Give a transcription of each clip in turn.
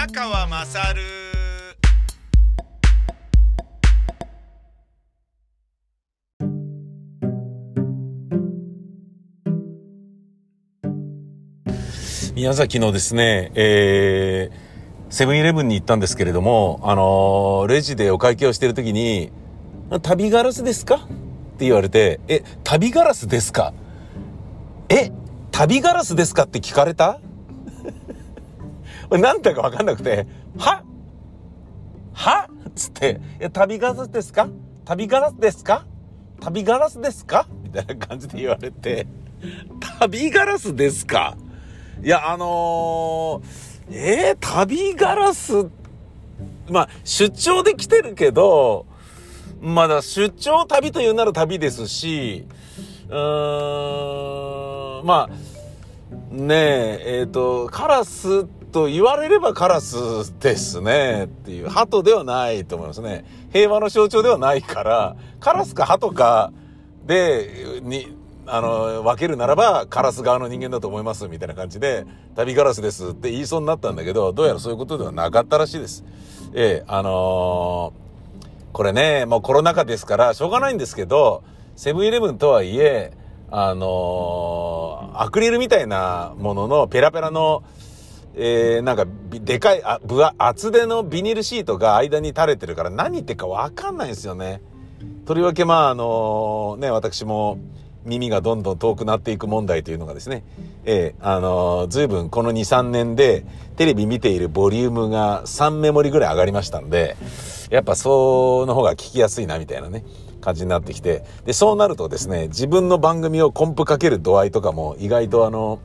宮川まさる宮崎のですね、えー、セブンイレブンに行ったんですけれども、あのー、レジでお会計をしてるときに、旅ガラスですか？って言われて、え、旅ガラスですかえ、旅ガラスですか？って聞かれた？何だかわかんなくて、は？は？つって、え、旅ガラスですか？旅ガラスですか？旅ガラスですか？みたいな感じで言われて、旅ガラスですか？いや、あのー、えー、旅ガラス、まあ、出張で来てるけど、まだ出張旅というなら旅ですし、うーん、まあ、ねえ、えっ、ー、と、カラスってと言われればカラスですねっていう、鳩ではないと思いますね。平和の象徴ではないから、カラスか鳩かで、に、あの、分けるならばカラス側の人間だと思いますみたいな感じで、旅ガラスですって言いそうになったんだけど、どうやらそういうことではなかったらしいです。ええあのー、これね、もうコロナ禍ですからしょうがないんですけど、セブンイレブンとはいえ、あのー、アクリルみたいなもののペラペラの、えー、なんか、でかい、あ、ぶ厚手のビニールシートが間に垂れてるから何言ってるかわかんないんですよね。とりわけ、まあ、あのー、ね、私も耳がどんどん遠くなっていく問題というのがですね、えー、あのー、随分この2、3年でテレビ見ているボリュームが3メモリぐらい上がりましたんで、やっぱその方が聞きやすいなみたいなね。感じになってきて、で、そうなるとですね、自分の番組をコンプかける度合いとかも意外とあの、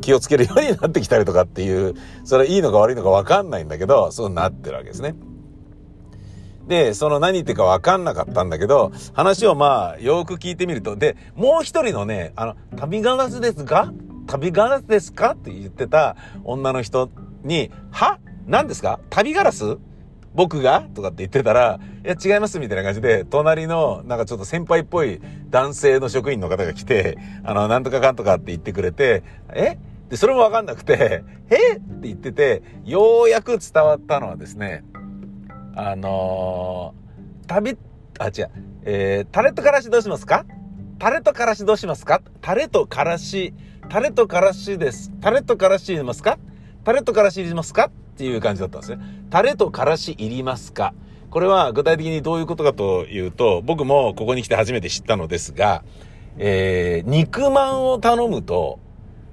気をつけるようになってきたりとかっていう、それいいのか悪いのかわかんないんだけど、そうなってるわけですね。で、その何言ってかわかんなかったんだけど、話をまあ、よく聞いてみると、で、もう一人のね、あの、旅ガラスですか旅ガラスですかって言ってた女の人に、は？何ですか？旅ガラス？僕が？とかって言ってたら、いや違いますみたいな感じで、隣のなんかちょっと先輩っぽい男性の職員の方が来て、あの、なんとかかんとかって言ってくれて、え？で、それもわかんなくて、え？って言ってて、ようやく伝わったのはですね、あのー、旅、あ、違う、えー、タレとからしどうしますか？タレとからしどうしますか？タレとからし、タレとからしです。タレとからし入れますか？タレとからし入れますか？っていう感じだったんですね。タレとからしいりますか？これは具体的にどういうことかというと、僕もここに来て初めて知ったのですが、えー、肉まんを頼むと、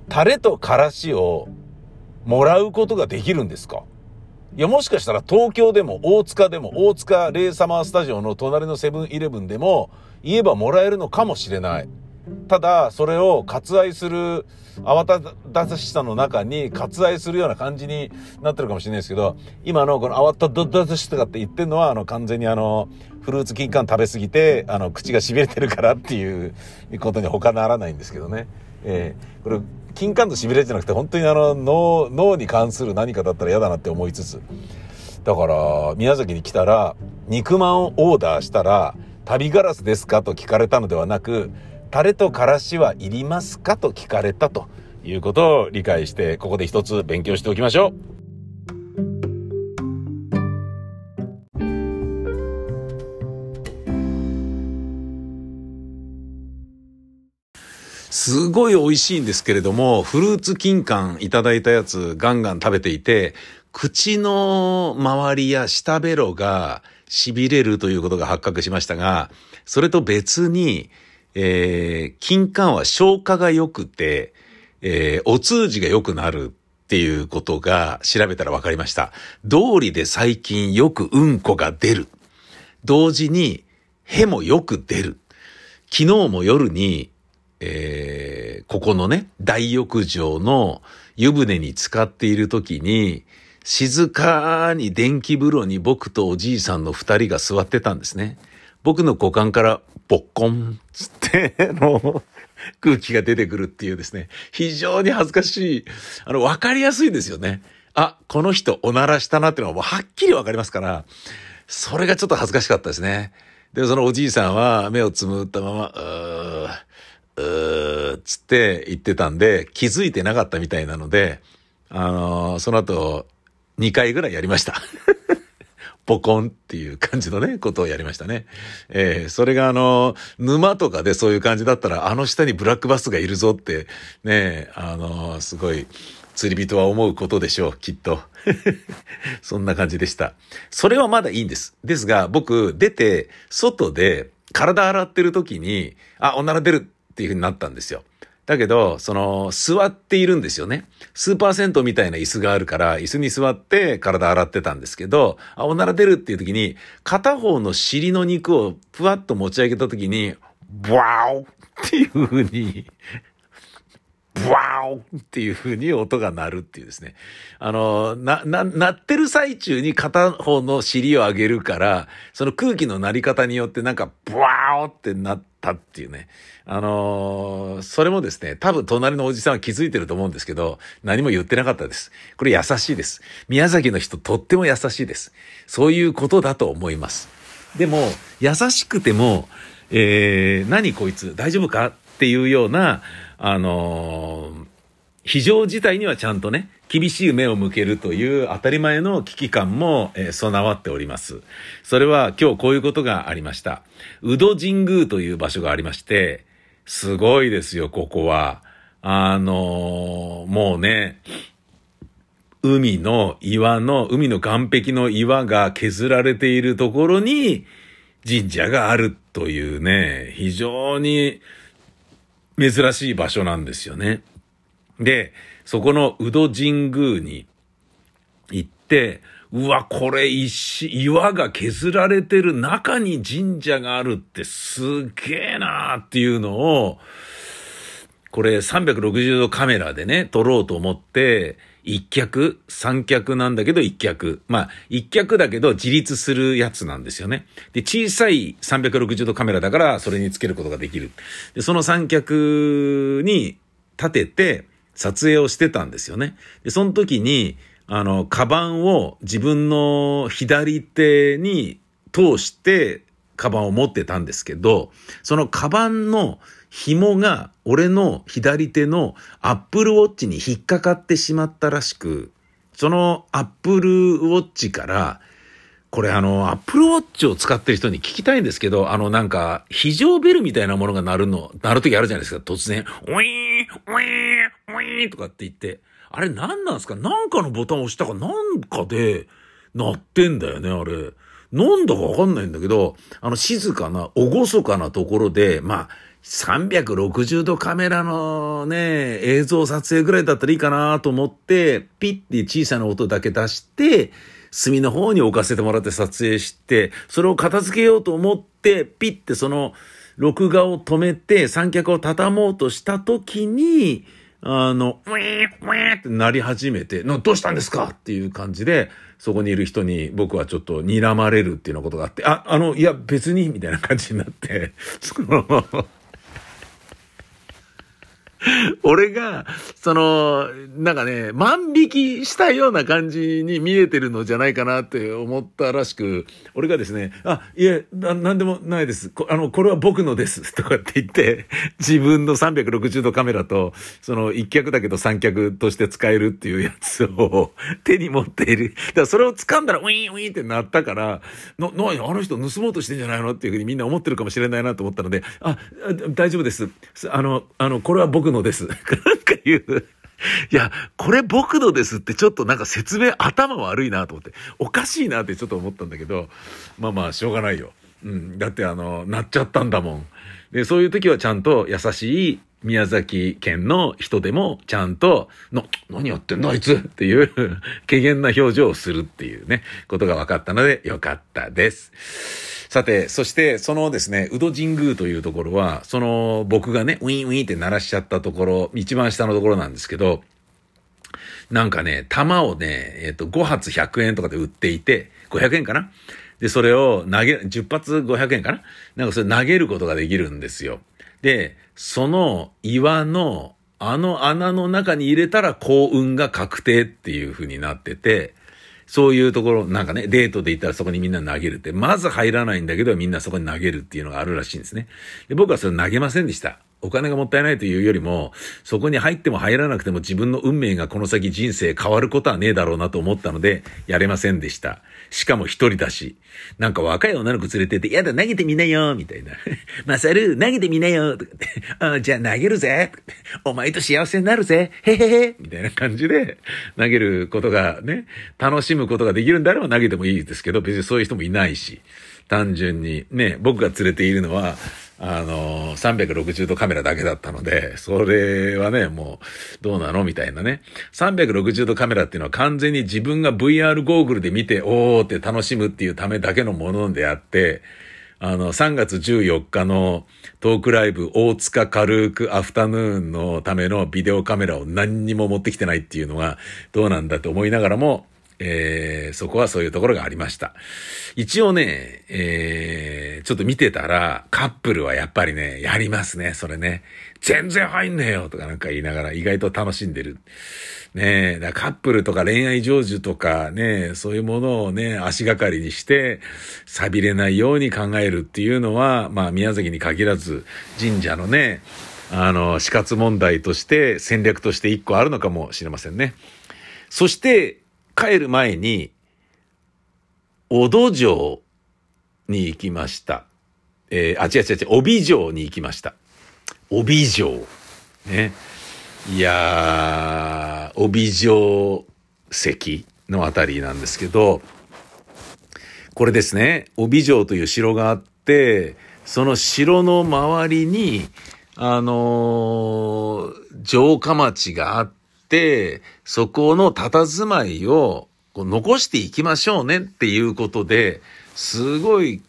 タレとからしをもらうことができるんですか？いや、もしかしたら東京でも大塚でも大塚レイサマースタジオの隣のセブンイレブンでも言えばもらえるのかもしれない。ただ、それを割愛する、慌ただしさの中に割愛するような感じになってるかもしれないですけど、今のこの慌ただしさって言ってるのは、あの、完全にあの、フルーツ金柑食べ過ぎて、あの、口が痺れてるからっていうことに他ならないんですけどね。えー、これ、金柑と痺れじゃなくて、本当にあの、脳、脳に関する何かだったら嫌だなって思いつつ。だから、宮崎に来たら、肉まんをオーダーしたら、旅ガラスですかと聞かれたのではなく、タレとからしはいりますかと聞かれたということを理解して、ここで一つ勉強しておきましょう。すごい美味しいんですけれども、フルーツ金柑いただいたやつガンガン食べていて、口の周りや舌ベロが痺れるということが発覚しましたが、それと別に、えー、金柑は消化が良くて、えー、お通じが良くなるっていうことが調べたら分かりました。道理で最近よくうんこが出る。同時に、へもよく出る。昨日も夜に、えー、ここのね、大浴場の湯船に浸かっている時に、静かに電気風呂に僕とおじいさんの二人が座ってたんですね。僕の股間からボッコンつって、の、空気が出てくるっていうですね、非常に恥ずかしい、あの、わかりやすいですよね。あ、この人おならしたなっていうのはもうはっきりわかりますから、それがちょっと恥ずかしかったですね。で、そのおじいさんは目をつむったまま、うー、うー、つって言ってたんで、気づいてなかったみたいなので、あのー、その後、2回ぐらいやりました。ポコンっていう感じのね、ことをやりましたね。えー、それがあの、沼とかでそういう感じだったら、あの下にブラックバスがいるぞって、ね、あの、すごい、釣り人は思うことでしょう、きっと。そんな感じでした。それはまだいいんです。ですが、僕、出て、外で、体洗ってる時に、あ、おなら出るっていう風になったんですよ。だけど、その、座っているんですよね。スーパー銭湯みたいな椅子があるから、椅子に座って体洗ってたんですけど、あ、おなら出るっていう時に、片方の尻の肉をふわっと持ち上げた時に、ブワーっていう風にブワーっていう風に音が鳴るっていうですね。あの、な、な、鳴ってる最中に片方の尻を上げるから、その空気の鳴り方によってなんか、ブワーってなってたっていうね。あのー、それもですね、多分隣のおじさんは気づいてると思うんですけど、何も言ってなかったです。これ優しいです。宮崎の人とっても優しいです。そういうことだと思います。でも、優しくても、えー、何こいつ大丈夫かっていうような、あのー、非常事態にはちゃんとね、厳しい目を向けるという当たり前の危機感も、えー、備わっております。それは今日こういうことがありました。宇戸神宮という場所がありまして、すごいですよ、ここは。あのー、もうね、海の岩の、海の岸壁の岩が削られているところに神社があるというね、非常に珍しい場所なんですよね。で、そこの宇戸神宮に行って、うわ、これ石、岩が削られてる中に神社があるってすげえなーっていうのを、これ360度カメラでね、撮ろうと思って、一脚、三脚なんだけど一脚。まあ、一脚だけど自立するやつなんですよね。で、小さい360度カメラだからそれにつけることができる。で、その三脚に立てて撮影をしてたんですよね。で、その時に、あの、カバンを自分の左手に通して、カバンを持ってたんですけど、そのカバンの紐が俺の左手のアップルウォッチに引っかかってしまったらしく、そのアップルウォッチから、これあの、アップルウォッチを使ってる人に聞きたいんですけど、あのなんか、非常ベルみたいなものが鳴るの、鳴る時あるじゃないですか、突然。ウィーン、ウィーン、ウィーンとかって言って。あれ何なんですか？なんかのボタンを押したかなんかで、鳴ってんだよね、あれ。なんだかわかんないんだけど、あの静かな、厳かなところで、まあ、360度カメラのね、映像撮影ぐらいだったらいいかなと思って、ピッて小さな音だけ出して、隅の方に置かせてもらって撮影して、それを片付けようと思って、ピッてその、録画を止めて三脚を畳もうとした時に、あの、ウィーウィーってなり始めて、どうしたんですか？っていう感じで、そこにいる人に僕はちょっと睨まれるっていうようなことがあって、あ、あの、いや別に、みたいな感じになって、その、俺が、その、なんかね、万引きしたような感じに見えてるのじゃないかなって思ったらしく、俺がですね、あ、いえ、な、なんでもないです。あの、これは僕のです。とかって言って、自分の360度カメラと、その一脚だけど三脚として使えるっていうやつを 手に持っている。だからそれを掴んだらウィーンウィーンってなったから、な、な、あの人盗もうとしてんじゃないの？っていうふうにみんな思ってるかもしれないなと思ったので、あ、大丈夫です。あの、あの、これは僕ののです。なんか言う。いや、これ僕のですってちょっとなんか説明頭悪いなと思って、おかしいなってちょっと思ったんだけど、まあまあしょうがないよ。うん。だってあの、なっちゃったんだもん。で、そういう時はちゃんと優しい宮崎県の人でもちゃんと、な、何やってんだあいつっていう 軽減な表情をするっていうね、ことが分かったのでよかったです。さて、そしてそのですね、宇戸神宮というところは、その僕がね、ウィンウィンって鳴らしちゃったところ、一番下のところなんですけど、なんかね、弾をね、えっ、ー、と、5発100円とかで売っていて、500円かな？で、それを投げ、10発500円かな？なんかそれ投げることができるんですよ。で、その岩のあの穴の中に入れたら幸運が確定っていう風になってて、そういうところ、なんかね、デートで行ったらそこにみんな投げるって、まず入らないんだけどみんなそこに投げるっていうのがあるらしいんですね。で僕はそれ投げませんでした。お金がもったいないというよりも、そこに入っても入らなくても自分の運命がこの先人生変わることはねえだろうなと思ったので、やれませんでした。しかも一人だし、なんか若い女の子連れてって、やだ、投げてみなよみたいな。マサル、投げてみなよとかって、あじゃあ投げるぜお前と幸せになるぜへへへみたいな感じで、投げることがね、楽しむことができるんであれば投げてもいいですけど、別にそういう人もいないし、単純にね、僕が連れているのは、あの、360度カメラだけだったので、それはね、もう、どうなのみたいなね。360度カメラっていうのは完全に自分が VR ゴーグルで見て、おーって楽しむっていうためだけのものであって、あの、3月14日のトークライブ大塚軽くアフタヌーンのためのビデオカメラを何にも持ってきてないっていうのはどうなんだと思いながらも、えー、そこはそういうところがありました。一応ね、えー、ちょっと見てたら、カップルはやっぱりね、やりますね、それね。全然入んねえよとかなんか言いながら意外と楽しんでる。ねえ、だカップルとか恋愛成就とかね、そういうものをね、足がかりにして、錆びれないように考えるっていうのは、まあ宮崎に限らず、神社のね、あの、死活問題として戦略として一個あるのかもしれませんね。そして、帰る前に、おど城に行きました。えー、あ、違う違う違う、帯城に行きました。帯城。ね。いやー、帯城石のあたりなんですけど、これですね、帯城という城があって、その城の周りに、あのー、城下町があって、そこの佇まいをこう残していきましょうねっていうことで、すごい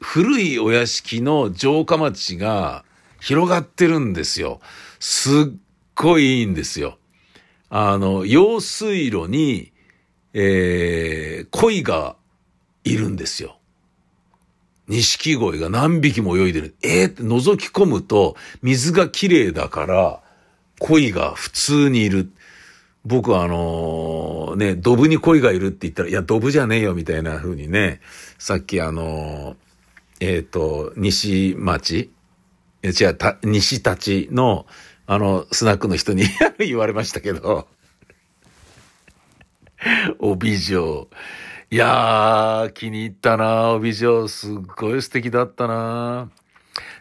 古いお屋敷の城下町が広がってるんですよ。すっごいいいんですよ。あの、用水路に、えー、鯉がいるんですよ。錦鯉が何匹も泳いでる。えー、って覗き込むと水が綺麗だから鯉が普通にいる。僕はあのー、ね、ドブに鯉がいるって言ったら、いや、ドブじゃねえよみたいな風にね、さっきあのー、えっ、ー、と、西町、え違う、た、西たちの、あの、スナックの人に 言われましたけど、帯状。いやー、気に入ったな帯状。すっごい素敵だったな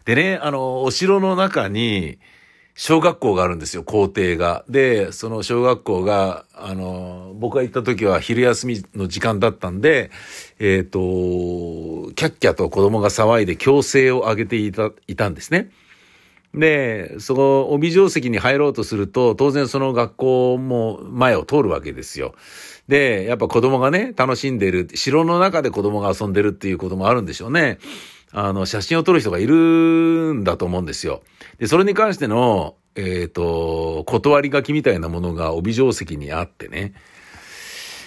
でね、あの、お城の中に、小学校があるんですよ、校庭が。で、その小学校が、あの、僕が行った時は昼休みの時間だったんで、えっ、ー、と、キャッキャと子供が騒いで強制を上げていた、いたんですね。で、そこ、帯定石に入ろうとすると、当然その学校も前を通るわけですよ。で、やっぱ子供がね、楽しんでる、城の中で子供が遊んでるっていうこともあるんでしょうね。あの、写真を撮る人がいるんだと思うんですよ。で、それに関しての、えっ、ー、と、断り書きみたいなものが帯定石にあってね、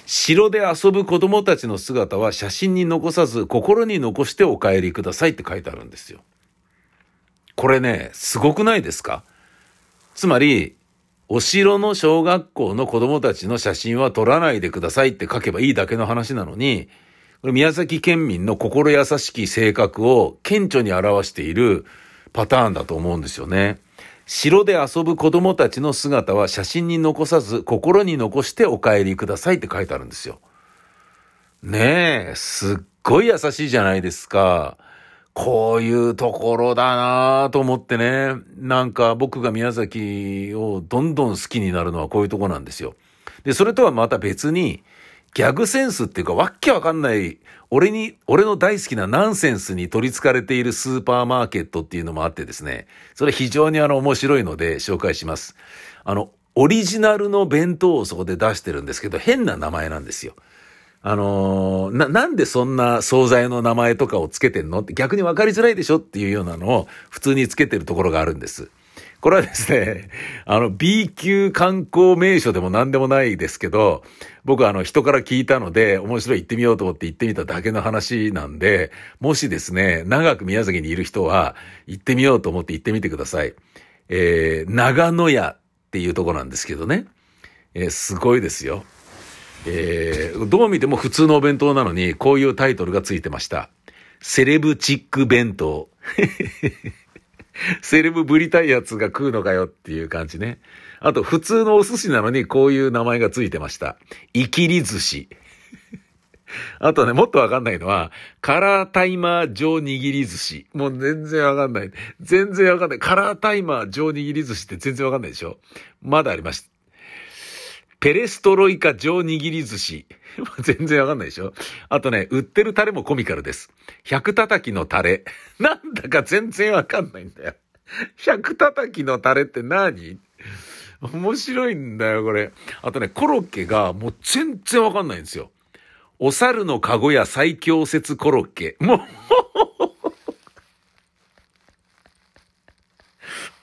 城で遊ぶ子供たちの姿は写真に残さず心に残してお帰りくださいって書いてあるんですよ。これね、すごくないですか？つまり、お城の小学校の子供たちの写真は撮らないでくださいって書けばいいだけの話なのに、これ宮崎県民の心優しき性格を顕著に表しているパターンだと思うんですよね。城で遊ぶ子供たちの姿は写真に残さず心に残してお帰りくださいって書いてあるんですよ。ねえ、すっごい優しいじゃないですか。こういうところだなぁと思ってね。なんか僕が宮崎をどんどん好きになるのはこういうとこなんですよ。で、それとはまた別に、ギャグセンスっていうか、わっけわかんない、俺に、俺の大好きなナンセンスに取り憑かれているスーパーマーケットっていうのもあってですね、それ非常にあの面白いので紹介します。あの、オリジナルの弁当をそこで出してるんですけど、変な名前なんですよ。あのー、な、なんでそんな惣菜の名前とかをつけてんのって逆に分かりづらいでしょっていうようなのを普通につけてるところがあるんです。これはですね、あの B 級観光名所でも何でもないですけど、僕はあの人から聞いたので面白い行ってみようと思って行ってみただけの話なんで、もしですね、長く宮崎にいる人は行ってみようと思って行ってみてください。えー、長野屋っていうとこなんですけどね。えー、すごいですよ。えー、どう見ても普通のお弁当なのに、こういうタイトルがついてました。セレブチック弁当。セレブぶりたいやつが食うのかよっていう感じね。あと、普通のお寿司なのにこういう名前がついてました。イキリ寿司。あとね、もっとわかんないのは、カラータイマー上握り寿司。もう全然わかんない。全然わかんない。カラータイマー上握り寿司って全然わかんないでしょ？まだありました。ペレストロイカ上握り寿司。全然わかんないでしょ？あとね、売ってるタレもコミカルです。百叩きのタレ。なんだか全然わかんないんだよ。百叩きのタレって何？面白いんだよ、これ。あとね、コロッケがもう全然わかんないんですよ。お猿のカゴや最強説コロッケ。もう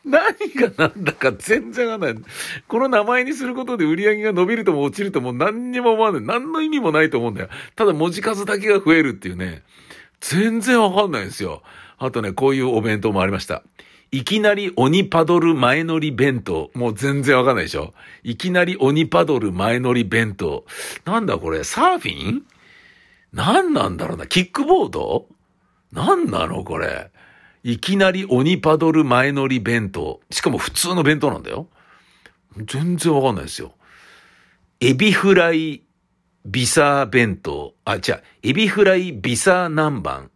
何が何だか全然わかんない。この名前にすることで売り上げが伸びるとも落ちるとも何にも思わない。何の意味もないと思うんだよ。ただ文字数だけが増えるっていうね。全然わかんないんですよ。あとね、こういうお弁当もありました。いきなり鬼パドル前乗り弁当。もう全然わかんないでしょ。いきなり鬼パドル前乗り弁当。なんだこれサーフィン？何なんだろうなキックボード？何なのこれ？いきなり鬼パドル前乗り弁当。しかも普通の弁当なんだよ。全然わかんないですよ。エビフライビサー弁当。あ、違う。エビフライビサー南蛮。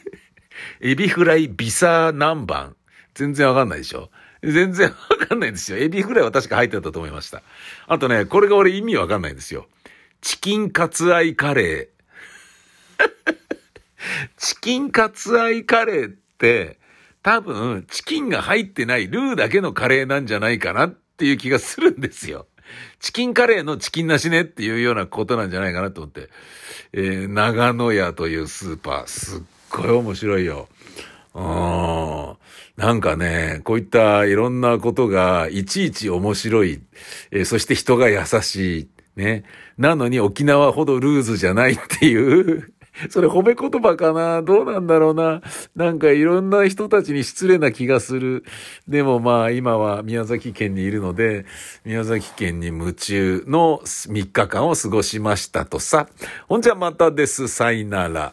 エビフライビサー南蛮。全然わかんないでしょ全然わかんないですよ。エビフライは確か入ってたと思いました。あとね、これが俺意味わかんないんですよ。チキンカツアイカレー。チキンカツアイカレー、多分、チキンが入ってないルーだけのカレーなんじゃないかなっていう気がするんですよ。チキンカレーのチキンなしねっていうようなことなんじゃないかなと思って。えー、長野屋というスーパー、すっごい面白いよ。うん。なんかね、こういったいろんなことがいちいち面白い。えー、そして人が優しい。ね。なのに沖縄ほどルーズじゃないっていう それ褒め言葉かな？どうなんだろうな？なんかいろんな人たちに失礼な気がする。でもまあ今は宮崎県にいるので、宮崎県に夢中の3日間を過ごしましたとさ。ほんじゃまたです。さいなら。